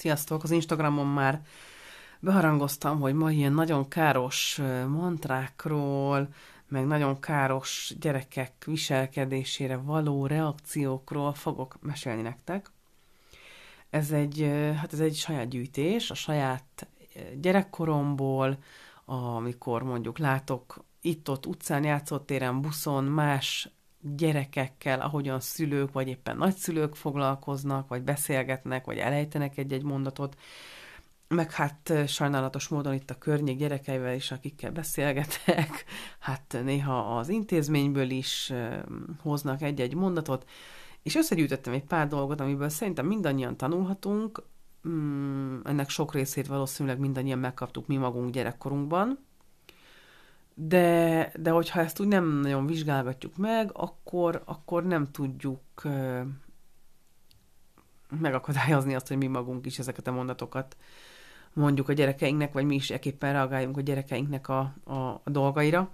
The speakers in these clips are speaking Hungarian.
Sziasztok! Az Instagramon már beharangoztam, hogy ma ilyen nagyon káros mantrákról, meg nagyon káros gyerekek viselkedésére való reakciókról fogok mesélni nektek. Ez egy, hát ez egy saját gyűjtés, a saját gyerekkoromból, amikor mondjuk látok itt-ott utcán, játszótéren, buszon más gyerekekkel, ahogyan szülők vagy éppen nagyszülők foglalkoznak, vagy beszélgetnek, vagy elejtenek egy-egy mondatot, meg hát sajnálatos módon itt a környék gyerekeivel is, akikkel beszélgetek, hát néha az intézményből is hoznak egy-egy mondatot, és összegyűjtöttem egy pár dolgot, amiből szerintem mindannyian tanulhatunk, mm, ennek sok részét valószínűleg mindannyian megkaptuk mi magunk gyerekkorunkban, de, de hogyha ezt úgy nem nagyon vizsgálgatjuk meg, akkor, akkor nem tudjuk megakadályozni azt, hogy mi magunk is ezeket a mondatokat mondjuk a gyerekeinknek, vagy mi is eképpen reagáljunk a gyerekeinknek a, a, a dolgaira.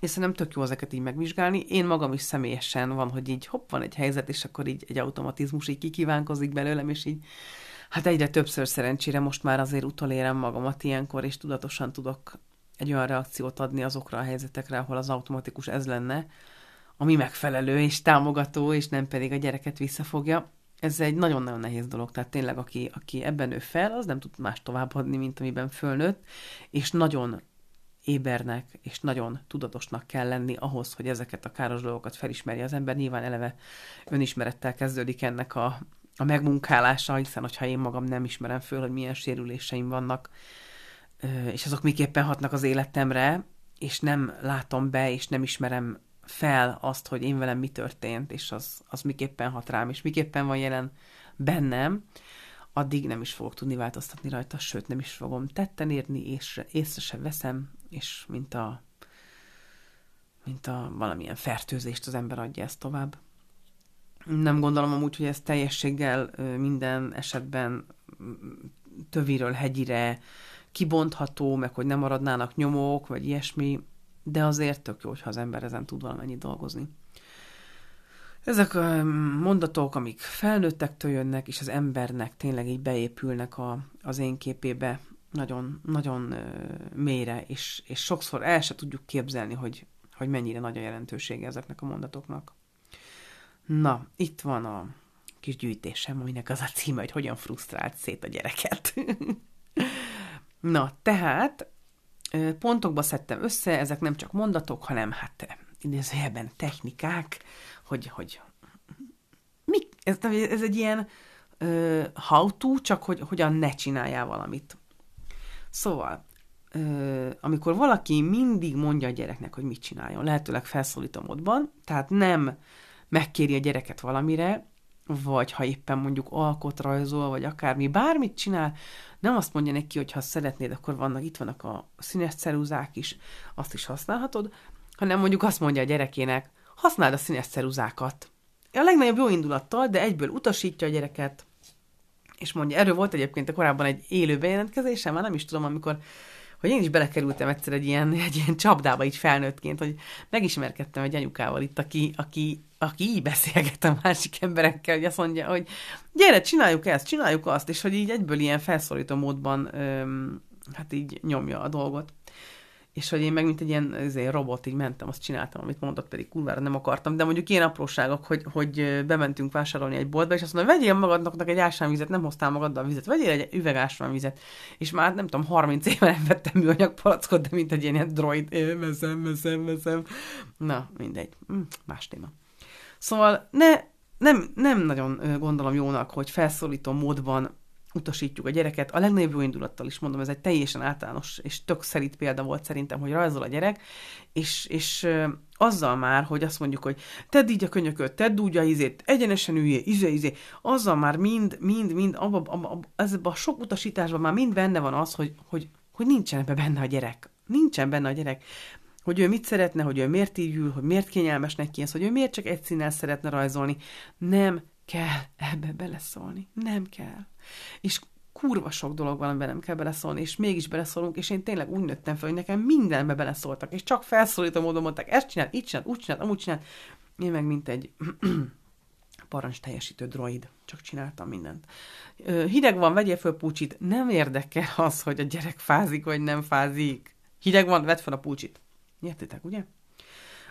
És szerintem tök jó ezeket így megvizsgálni. Én magam is személyesen van, hogy így hopp, van egy helyzet, és akkor így egy automatizmus így kikívánkozik belőlem, és így hát egyre többször szerencsére most már azért utolérem magamat ilyenkor, és tudatosan tudok egy olyan reakciót adni azokra a helyzetekre, ahol az automatikus ez lenne, ami megfelelő és támogató, és nem pedig a gyereket visszafogja. Ez egy nagyon-nagyon nehéz dolog, tehát tényleg aki, aki ebben nő fel, az nem tud más továbbadni, mint amiben fölnőtt, és nagyon ébernek és nagyon tudatosnak kell lenni ahhoz, hogy ezeket a káros dolgokat felismerje az ember. Nyilván eleve önismerettel kezdődik ennek a, a megmunkálása, hiszen hogyha én magam nem ismerem föl, hogy milyen sérüléseim vannak, és azok miképpen hatnak az életemre, és nem látom be, és nem ismerem fel azt, hogy én velem mi történt, és az, az miképpen hat rám, és miképpen van jelen bennem, addig nem is fogok tudni változtatni rajta, sőt nem is fogom tetten érni, és észre sem veszem, és mint a, mint a valamilyen fertőzést az ember adja ezt tovább. Nem gondolom amúgy, hogy ez teljességgel minden esetben töviről hegyire, kibontható, meg hogy nem maradnának nyomók, vagy ilyesmi, de azért tök jó, hogyha az ember ezen tud valamennyit dolgozni. Ezek a mondatok, amik felnőttektől jönnek, és az embernek tényleg így beépülnek a, az én képébe nagyon, nagyon mélyre, és, és sokszor el se tudjuk képzelni, hogy, hogy mennyire nagy a jelentősége ezeknek a mondatoknak. Na, itt van a kis gyűjtésem, aminek az a címe, hogy hogyan frusztrált szét a gyereket. Na, tehát pontokba szedtem össze, ezek nem csak mondatok, hanem hát idézőjelben technikák, hogy, hogy mi, ez, ez egy ilyen uh, how to, csak hogy hogyan ne csináljál valamit. Szóval, uh, amikor valaki mindig mondja a gyereknek, hogy mit csináljon, lehetőleg felszólító módban, tehát nem megkéri a gyereket valamire, vagy ha éppen mondjuk alkot rajzol, vagy akármi, bármit csinál, nem azt mondja neki, hogy ha szeretnéd, akkor vannak, itt vannak a színes ceruzák is, azt is használhatod, hanem mondjuk azt mondja a gyerekének, használd a színes ceruzákat. A legnagyobb jó indulattal, de egyből utasítja a gyereket, és mondja, erről volt egyébként a korábban egy élő bejelentkezésem, már nem is tudom, amikor hogy én is belekerültem egyszer egy ilyen, egy ilyen csapdába így felnőttként, hogy megismerkedtem egy anyukával itt, aki, aki, aki így beszélget a másik emberekkel, hogy azt mondja, hogy gyere, csináljuk ezt, csináljuk azt, és hogy így egyből ilyen felszólító módban öm, hát így nyomja a dolgot. És hogy én meg mint egy ilyen ezért, robot így mentem, azt csináltam, amit mondott, pedig kurvára nem akartam, de mondjuk ilyen apróságok, hogy, hogy bementünk vásárolni egy boltba, és azt mondja, vegyél magadnak egy ásványvizet, nem hoztál magaddal vizet, vegyél egy üveg ásványvizet, és már nem tudom, 30 éve nem vettem műanyag palackot, de mint egy ilyen, ilyen droid, én veszem, veszem, veszem. Na, mindegy, hm, más téma. Szóval ne, nem, nem nagyon gondolom jónak, hogy felszólító módban utasítjuk a gyereket. A legnagyobb jó indulattal is mondom, ez egy teljesen általános és tök szerint példa volt szerintem, hogy rajzol a gyerek, és, és azzal már, hogy azt mondjuk, hogy tedd így a könyököt, tedd úgy a izét, egyenesen üljé, izé, izé, azzal már mind, mind, mind, abba, abba, abba, ebben a sok utasításban már mind benne van az, hogy, hogy, hogy nincsen ebbe benne a gyerek. Nincsen benne a gyerek hogy ő mit szeretne, hogy ő miért így ül, hogy miért kényelmes neki ez, hogy ő miért csak egy színnel szeretne rajzolni. Nem kell ebbe beleszólni. Nem kell. És kurva sok dolog van, amiben nem kell beleszólni, és mégis beleszólunk, és én tényleg úgy nőttem fel, hogy nekem mindenbe beleszóltak, és csak felszólító módon mondták, ezt csinál, így csinál, úgy csinál, amúgy csinál. Én meg mint egy parancs teljesítő droid, csak csináltam mindent. Hideg van, vegyél föl púcsit, nem érdekel az, hogy a gyerek fázik, vagy nem fázik. Hideg van, vedd fel a púcsit. Értitek, ugye?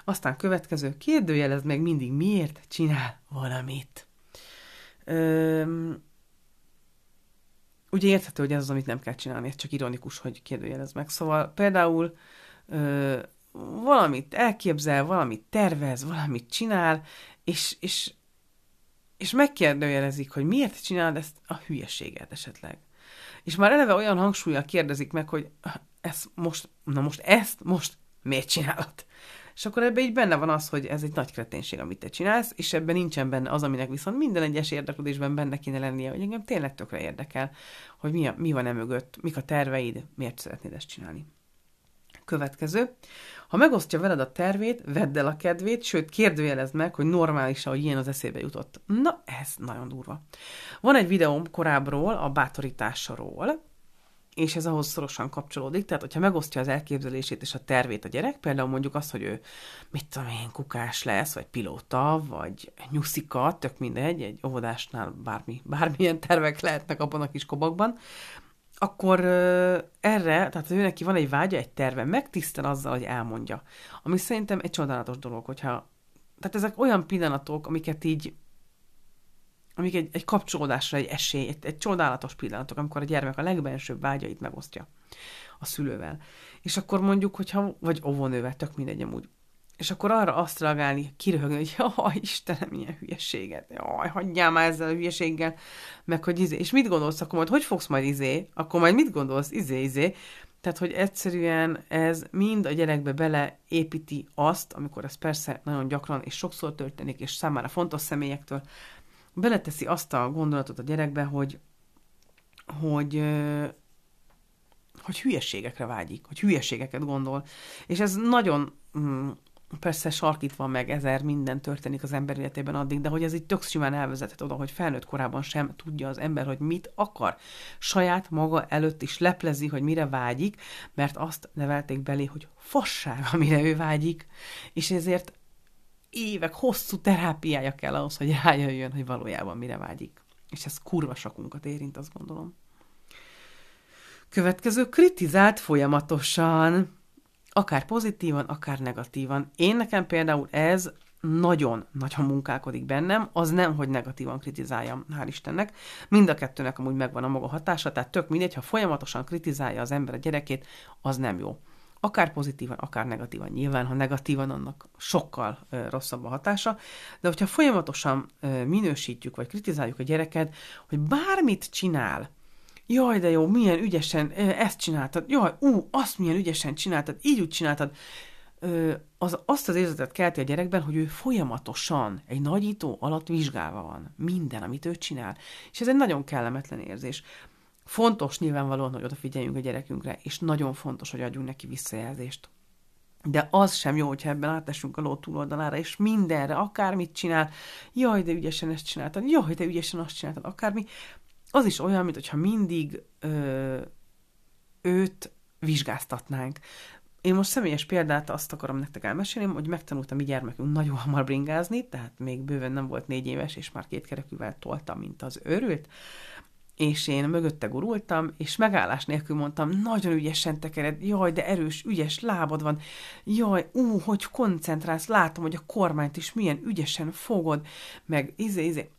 Aztán következő, kérdőjelezd meg mindig, miért csinál valamit. Öm, ugye érthető, hogy ez az, amit nem kell csinálni, ez csak ironikus, hogy kérdőjelez meg. Szóval például ö, valamit elképzel, valamit tervez, valamit csinál, és, és, és megkérdőjelezik, hogy miért csinálod ezt a hülyeséget esetleg. És már eleve olyan hangsúlyjal kérdezik meg, hogy ezt most, na most ezt most miért csinálod? És akkor ebben így benne van az, hogy ez egy nagy kreténség, amit te csinálsz, és ebben nincsen benne az, aminek viszont minden egyes érdeklődésben benne kéne lennie, hogy engem tényleg tökre érdekel, hogy mi, a, mi van e mögött, mik a terveid, miért szeretnéd ezt csinálni. Következő. Ha megosztja veled a tervét, vedd el a kedvét, sőt kérdőjelezd meg, hogy normális hogy ilyen az eszébe jutott. Na, ez nagyon durva. Van egy videóm korábbról a bátorításról, és ez ahhoz szorosan kapcsolódik, tehát hogyha megosztja az elképzelését és a tervét a gyerek, például mondjuk azt, hogy ő, mit tudom én, kukás lesz, vagy pilóta, vagy nyuszika, tök mindegy, egy óvodásnál bármi, bármilyen tervek lehetnek abban a kis kobakban, akkor erre, tehát ő neki van egy vágya, egy terve, megtisztel azzal, hogy elmondja. Ami szerintem egy csodálatos dolog, hogyha... Tehát ezek olyan pillanatok, amiket így amik egy, egy kapcsolódásra egy esély, egy, egy csodálatos pillanatok, amikor a gyermek a legbensőbb vágyait megosztja a szülővel. És akkor mondjuk, hogyha, vagy óvónővel, tök mindegy amúgy. És akkor arra azt reagálni, kiröhögni, hogy jaj, Istenem, milyen hülyeséget, jaj, hagyjál már ezzel a hülyeséggel, meg hogy izé, és mit gondolsz, akkor majd hogy fogsz majd izé, akkor majd mit gondolsz, izé, izé, tehát, hogy egyszerűen ez mind a gyerekbe beleépíti azt, amikor ez persze nagyon gyakran és sokszor történik, és számára fontos személyektől, beleteszi azt a gondolatot a gyerekbe, hogy, hogy, hogy hülyeségekre vágyik, hogy hülyeségeket gondol. És ez nagyon mm, persze sarkítva meg ezer minden történik az ember életében addig, de hogy ez így tök simán elvezethet oda, hogy felnőtt korában sem tudja az ember, hogy mit akar. Saját maga előtt is leplezi, hogy mire vágyik, mert azt nevelték belé, hogy fasság, amire ő vágyik, és ezért évek hosszú terápiája kell ahhoz, hogy rájöjjön, hogy valójában mire vágyik. És ez kurva sokunkat érint, azt gondolom. Következő, kritizált folyamatosan. Akár pozitívan, akár negatívan. Én nekem például ez nagyon-nagyon munkálkodik bennem, az nem, hogy negatívan kritizáljam, hál' Istennek. Mind a kettőnek amúgy megvan a maga hatása, tehát tök mindegy, ha folyamatosan kritizálja az ember a gyerekét, az nem jó akár pozitívan, akár negatívan. Nyilván, ha negatívan, annak sokkal rosszabb a hatása, de hogyha folyamatosan minősítjük, vagy kritizáljuk a gyereket, hogy bármit csinál, jaj, de jó, milyen ügyesen ezt csináltad, jaj, ú, azt milyen ügyesen csináltad, így úgy csináltad, az, azt az érzetet kelti a gyerekben, hogy ő folyamatosan egy nagyító alatt vizsgálva van minden, amit ő csinál. És ez egy nagyon kellemetlen érzés. Fontos nyilvánvalóan, hogy odafigyeljünk a gyerekünkre, és nagyon fontos, hogy adjunk neki visszajelzést. De az sem jó, hogyha ebben átesünk a ló túloldalára, és mindenre, akármit csinál, jaj, de ügyesen ezt csináltad, jaj, de ügyesen azt csináltad, akármi. Az is olyan, mint hogyha mindig ö, őt vizsgáztatnánk. Én most személyes példát azt akarom nektek elmesélni, hogy megtanultam mi gyermekünk nagyon hamar bringázni, tehát még bőven nem volt négy éves, és már két kerekűvel toltam, mint az őrült és én mögötte gurultam, és megállás nélkül mondtam, nagyon ügyesen tekered, jaj, de erős, ügyes lábad van, jaj, ú, hogy koncentrálsz, látom, hogy a kormányt is milyen ügyesen fogod, meg izé, izé.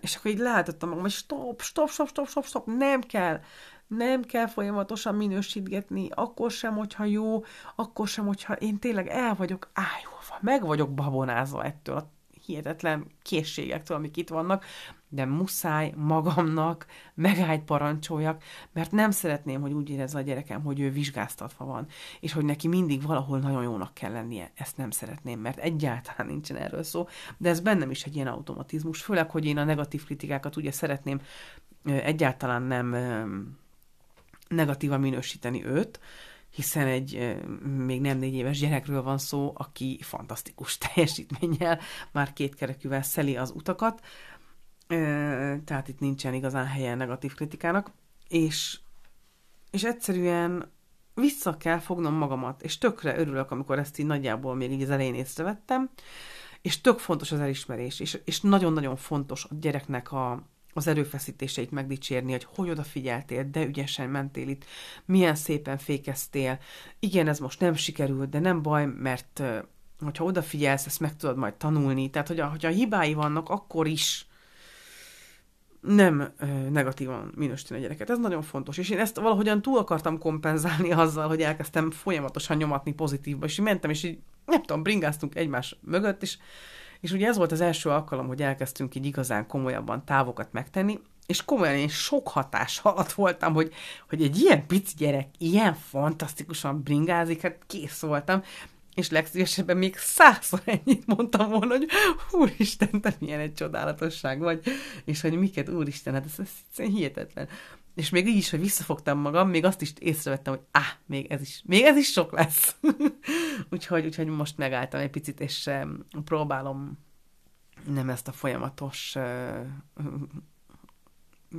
És akkor így látottam magam, hogy stop, stop, stop, stop, stop, stop, nem kell, nem kell folyamatosan minősítgetni, akkor sem, hogyha jó, akkor sem, hogyha én tényleg el vagyok ájulva, meg vagyok babonázva ettől a hihetetlen készségektől, amik itt vannak, de muszáj magamnak megállt parancsoljak, mert nem szeretném, hogy úgy érezze a gyerekem, hogy ő vizsgáztatva van, és hogy neki mindig valahol nagyon jónak kell lennie. Ezt nem szeretném, mert egyáltalán nincsen erről szó, de ez bennem is egy ilyen automatizmus, főleg, hogy én a negatív kritikákat ugye szeretném egyáltalán nem negatívan minősíteni őt, hiszen egy még nem négy éves gyerekről van szó, aki fantasztikus teljesítménnyel már két kerekűvel szeli az utakat, tehát itt nincsen igazán helye negatív kritikának, és, és egyszerűen vissza kell fognom magamat, és tökre örülök, amikor ezt így nagyjából még így az elején észrevettem, és tök fontos az elismerés, és, és nagyon-nagyon fontos a gyereknek a, az erőfeszítéseit megdicsérni, hogy hogy odafigyeltél, de ügyesen mentél itt, milyen szépen fékeztél. Igen, ez most nem sikerült, de nem baj, mert hogyha odafigyelsz, ezt meg tudod majd tanulni. Tehát, hogy a, hogyha hibái vannak, akkor is nem negatívan minősíteni a gyereket. Ez nagyon fontos. És én ezt valahogyan túl akartam kompenzálni azzal, hogy elkezdtem folyamatosan nyomatni pozitívba, és így mentem, és így, nem tudom, bringáztunk egymás mögött, és, és ugye ez volt az első alkalom, hogy elkezdtünk így igazán komolyabban távokat megtenni, és komolyan én sok hatás alatt voltam, hogy, hogy egy ilyen pici gyerek ilyen fantasztikusan bringázik, hát kész voltam, és legszívesebben még százszor ennyit mondtam volna, hogy úristen, te milyen egy csodálatosság vagy, és hogy miket, úristen, hát ez, ez, ez hihetetlen. És még így is, hogy visszafogtam magam, még azt is észrevettem, hogy ah, még ez is, még ez is sok lesz. úgyhogy, úgyhogy most megálltam egy picit, és um, próbálom nem ezt a folyamatos uh,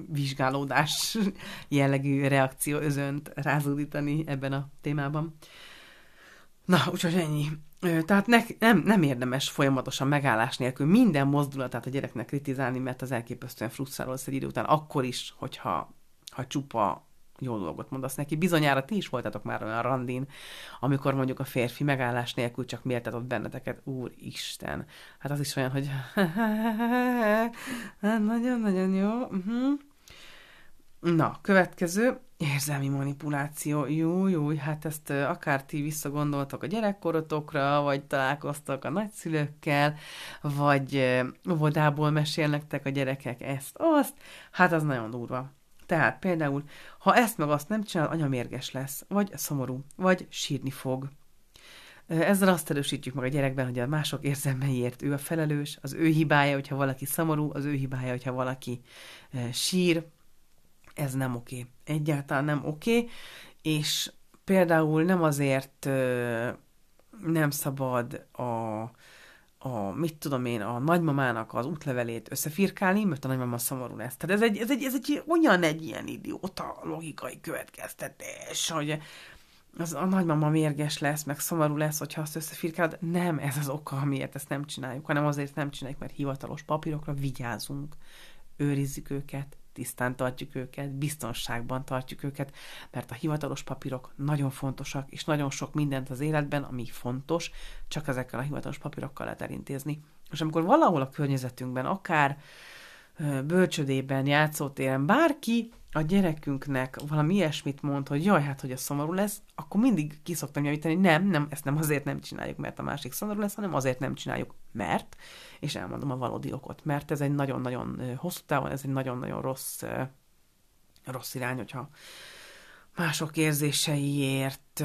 vizsgálódás jellegű reakció özönt rázódítani ebben a témában. Na, úgyhogy ennyi. Tehát ne, nem, nem érdemes folyamatosan megállás nélkül minden mozdulatát a gyereknek kritizálni, mert az elképesztően frusztráló lesz egy idő után, akkor is, hogyha ha csupa jó dolgot mondasz neki. Bizonyára ti is voltatok már olyan randin, amikor mondjuk a férfi megállás nélkül csak méltatott benneteket. Úristen! Hát az is olyan, hogy nagyon-nagyon jó. Uh-huh. Na, következő, érzelmi manipuláció. Jó, jó, hát ezt akár ti visszagondoltak a gyerekkorotokra, vagy találkoztak a nagyszülőkkel, vagy óvodából mesélnek a gyerekek ezt, azt, hát az nagyon durva. Tehát például, ha ezt meg azt nem csinál, anya mérges lesz, vagy szomorú, vagy sírni fog. Ezzel azt erősítjük meg a gyerekben, hogy a mások érzelmeiért ő a felelős, az ő hibája, hogyha valaki szomorú, az ő hibája, hogyha valaki sír, ez nem oké. Egyáltalán nem oké, és például nem azért nem szabad a, a, mit tudom én, a nagymamának az útlevelét összefirkálni, mert a nagymama szomorú lesz. Tehát ez egy, ez egy, ez egy olyan egy ilyen idióta logikai következtetés, hogy az a nagymama mérges lesz, meg szomorú lesz, hogyha azt összefirkálod. Nem ez az oka, amiért ezt nem csináljuk, hanem azért nem csináljuk, mert hivatalos papírokra vigyázunk, őrizzük őket, tisztán tartjuk őket, biztonságban tartjuk őket, mert a hivatalos papírok nagyon fontosak, és nagyon sok mindent az életben, ami fontos, csak ezekkel a hivatalos papírokkal lehet elintézni. És amikor valahol a környezetünkben, akár bölcsödében, játszótéren, bárki a gyerekünknek valami ilyesmit mond, hogy jaj, hát, hogy a szomorú lesz, akkor mindig kiszoktam javítani, nem, nem, ezt nem azért nem csináljuk, mert a másik szomorú lesz, hanem azért nem csináljuk, mert, és elmondom a valódi okot, mert ez egy nagyon-nagyon hosszú távon, ez egy nagyon-nagyon rossz, rossz irány, hogyha mások érzéseiért,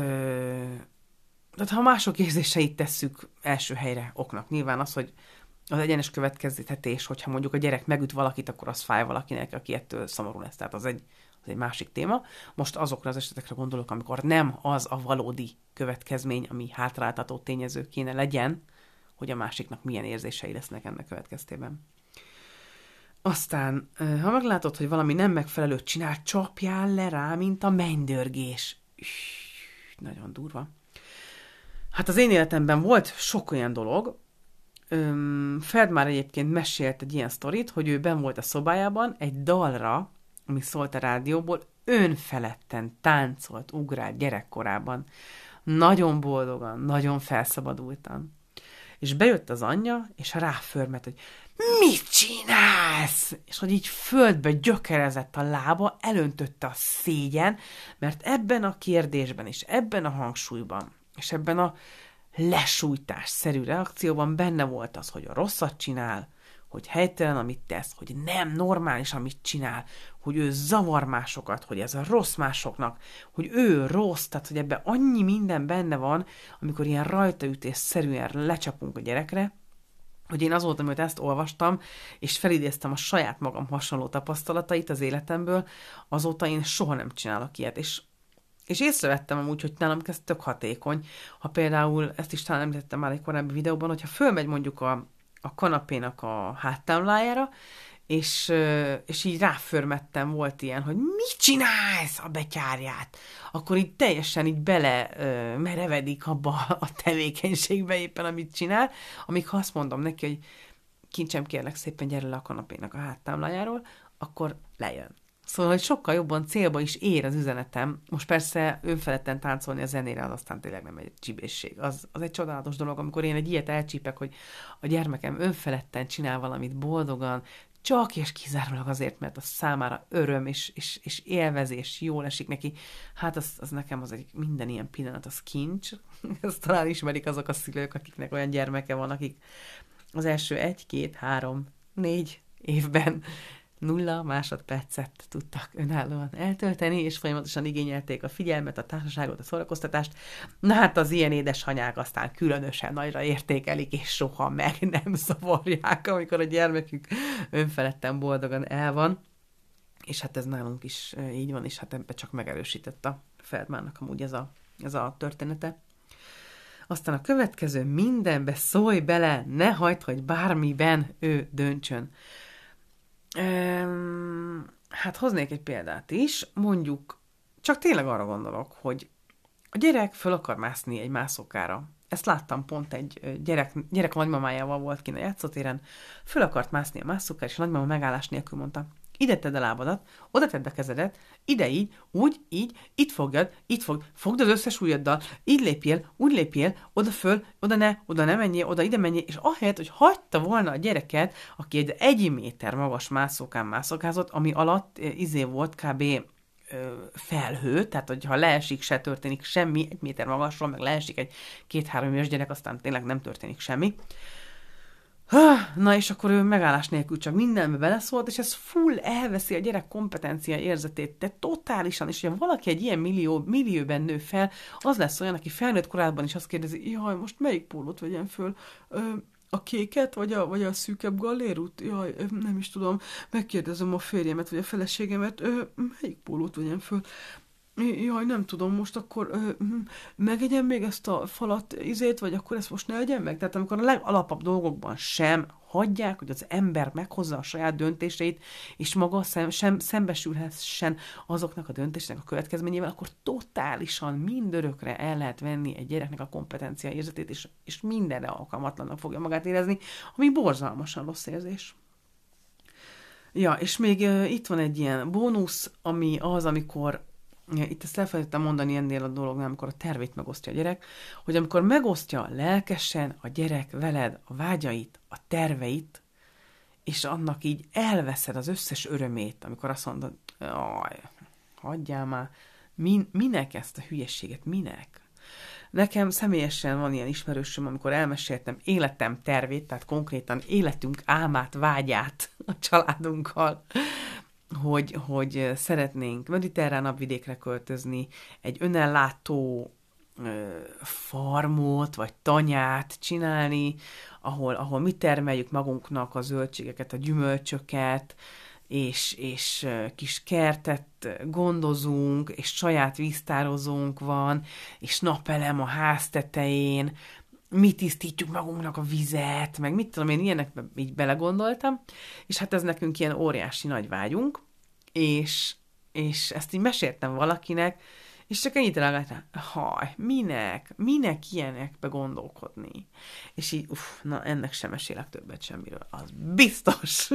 tehát ha mások érzéseit tesszük első helyre oknak, nyilván az, hogy az egyenes következtetés, hogyha mondjuk a gyerek megüt valakit, akkor az fáj valakinek, aki ettől szomorú lesz. Tehát az egy, az egy másik téma. Most azokra az esetekre gondolok, amikor nem az a valódi következmény, ami hátráltató tényező kéne legyen, hogy a másiknak milyen érzései lesznek ennek következtében. Aztán, ha meglátod, hogy valami nem megfelelő csinál, csapjál le rá, mint a mennydörgés. Üff, nagyon durva. Hát az én életemben volt sok olyan dolog, Öm, Fred már egyébként mesélt egy ilyen sztorit, hogy ő ben volt a szobájában egy dalra, ami szólt a rádióból, önfeledten táncolt, ugrált gyerekkorában. Nagyon boldogan, nagyon felszabadultan. És bejött az anyja, és ráförmet, hogy mit csinálsz? És hogy így földbe gyökerezett a lába, elöntötte a szégyen, mert ebben a kérdésben és ebben a hangsúlyban, és ebben a lesújtásszerű reakcióban benne volt az, hogy a rosszat csinál, hogy helytelen, amit tesz, hogy nem normális, amit csinál, hogy ő zavar másokat, hogy ez a rossz másoknak, hogy ő rossz, tehát hogy ebben annyi minden benne van, amikor ilyen rajtaütés-szerűen lecsapunk a gyerekre, hogy én azóta, amit ezt olvastam, és felidéztem a saját magam hasonló tapasztalatait az életemből, azóta én soha nem csinálok ilyet, és és észrevettem amúgy, hogy nálam ez tök hatékony. Ha például, ezt is talán említettem már egy korábbi videóban, hogyha fölmegy mondjuk a, a kanapénak a háttámlájára, és, és így ráförmettem, volt ilyen, hogy mit csinálsz a betyárját? Akkor így teljesen így bele merevedik abba a tevékenységbe éppen, amit csinál, amíg ha azt mondom neki, hogy kincsem kérlek szépen, gyere le a kanapénak a háttámlájáról, akkor lejön. Szóval, hogy sokkal jobban célba is ér az üzenetem. Most persze önfeledten táncolni a zenére, az aztán tényleg nem egy csibészség. Az, az egy csodálatos dolog, amikor én egy ilyet elcsípek, hogy a gyermekem önfeledten csinál valamit boldogan, csak és kizárólag azért, mert a számára öröm és, és, és élvezés jól esik neki. Hát az, az nekem az egy minden ilyen pillanat, az kincs. Ezt talán ismerik azok a szülők, akiknek olyan gyermeke van, akik az első egy, két, három, négy évben nulla másodpercet tudtak önállóan eltölteni, és folyamatosan igényelték a figyelmet, a társaságot, a szórakoztatást. Na hát az ilyen édeshanyák aztán különösen nagyra értékelik, és soha meg nem szavarják, amikor a gyermekük önfeledten boldogan el van. És hát ez nálunk is így van, és hát ebbe csak megerősített a Feldmánnak amúgy ez a, ez a története. Aztán a következő mindenbe szólj bele, ne hagyd, hogy bármiben ő döntsön. Hát hoznék egy példát is, mondjuk, csak tényleg arra gondolok, hogy a gyerek föl akar mászni egy mászókára. Ezt láttam pont egy gyerek, gyerek nagymamájával volt kint a játszótéren, föl akart mászni a mászókára, és a nagymama megállás nélkül mondta, ide tedd a lábadat, oda tedd a kezedet, ide így, úgy, így, itt fogjad, itt fog, fogd az összes ujjaddal, így lépjél, úgy lépjél, oda föl, oda ne, oda ne menjél, oda ide menjél, és ahelyett, hogy hagyta volna a gyereket, aki egy egy méter magas mászókán mászokázott, ami alatt izé volt kb felhő, tehát hogyha leesik, se történik semmi, egy méter magasról, meg leesik egy két-három éves gyerek, aztán tényleg nem történik semmi. Na és akkor ő megállás nélkül csak mindenbe beleszólt, és ez full elveszi a gyerek kompetencia érzetét, de totálisan, és hogyha valaki egy ilyen millió, millióben nő fel, az lesz olyan, aki felnőtt korában is azt kérdezi, jaj, most melyik pólót vegyem föl? Ö, a kéket, vagy a, vagy a szűkebb gallérút? Jaj, nem is tudom, megkérdezem a férjemet, vagy a feleségemet, ö, melyik pólót vegyem föl? Jaj, nem tudom, most akkor ö, megegyem még ezt a falat izét, vagy akkor ezt most ne egyem meg? Tehát amikor a legalapabb dolgokban sem hagyják, hogy az ember meghozza a saját döntéseit, és maga szem, sem szembesülhessen azoknak a döntésnek a következményével, akkor totálisan mindörökre el lehet venni egy gyereknek a kompetencia érzetét, és, és mindenre alkalmatlannak fogja magát érezni, ami borzalmasan rossz érzés. Ja, és még uh, itt van egy ilyen bónusz, ami az, amikor itt ezt elfelejtettem mondani ennél a dolognál, amikor a tervét megosztja a gyerek, hogy amikor megosztja lelkesen a gyerek veled a vágyait, a terveit, és annak így elveszed az összes örömét, amikor azt mondod, aj, hagyjál már, min, minek ezt a hülyességet, minek? Nekem személyesen van ilyen ismerősöm, amikor elmeséltem életem tervét, tehát konkrétan életünk álmát, vágyát a családunkkal, hogy, hogy szeretnénk mediterrán vidékre költözni, egy önellátó farmot, vagy tanyát csinálni, ahol, ahol mi termeljük magunknak a zöldségeket, a gyümölcsöket, és, és kis kertet gondozunk, és saját víztározónk van, és napelem a ház tetején, mi tisztítjuk magunknak a vizet, meg mit tudom én, ilyenekbe így belegondoltam, és hát ez nekünk ilyen óriási nagy vágyunk, és, és ezt így meséltem valakinek, és csak ennyit reagáltam, haj, minek, minek ilyenekbe gondolkodni? És így, uff, na ennek sem mesélek többet semmiről, az biztos.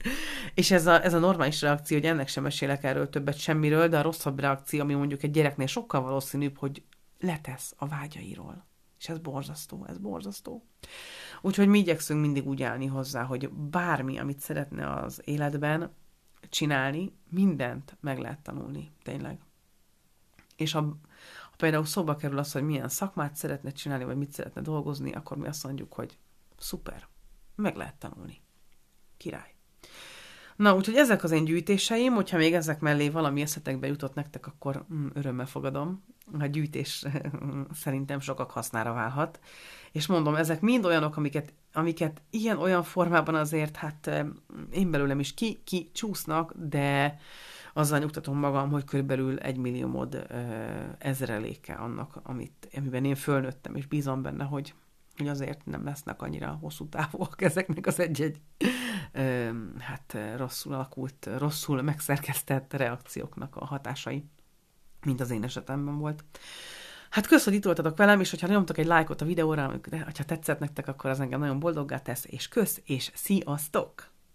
és ez a, ez a normális reakció, hogy ennek sem mesélek erről többet semmiről, de a rosszabb reakció, ami mondjuk egy gyereknél sokkal valószínűbb, hogy letesz a vágyairól. És ez borzasztó, ez borzasztó. Úgyhogy mi igyekszünk mindig úgy állni hozzá, hogy bármi, amit szeretne az életben, csinálni, mindent meg lehet tanulni, tényleg. És ha, ha például szóba kerül az, hogy milyen szakmát szeretne csinálni, vagy mit szeretne dolgozni, akkor mi azt mondjuk, hogy szuper, meg lehet tanulni. Király. Na, úgyhogy ezek az én gyűjtéseim, hogyha még ezek mellé valami eszetekbe jutott nektek, akkor mm, örömmel fogadom. A gyűjtés szerintem sokak hasznára válhat. És mondom, ezek mind olyanok, amiket, amiket ilyen-olyan formában azért, hát én belőlem is ki, ki csúsznak, de azzal nyugtatom magam, hogy körülbelül egy millió mód ezreléke annak, amit, amiben én fölnőttem, és bízom benne, hogy, hogy azért nem lesznek annyira hosszú távúak ezeknek az egy-egy ö, hát rosszul alakult, rosszul megszerkesztett reakcióknak a hatásai, mint az én esetemben volt. Hát kösz, hogy itt voltatok velem, és hogyha nyomtok egy lájkot a videóra, de ha tetszett nektek, akkor az engem nagyon boldoggá tesz, és kösz, és sziasztok!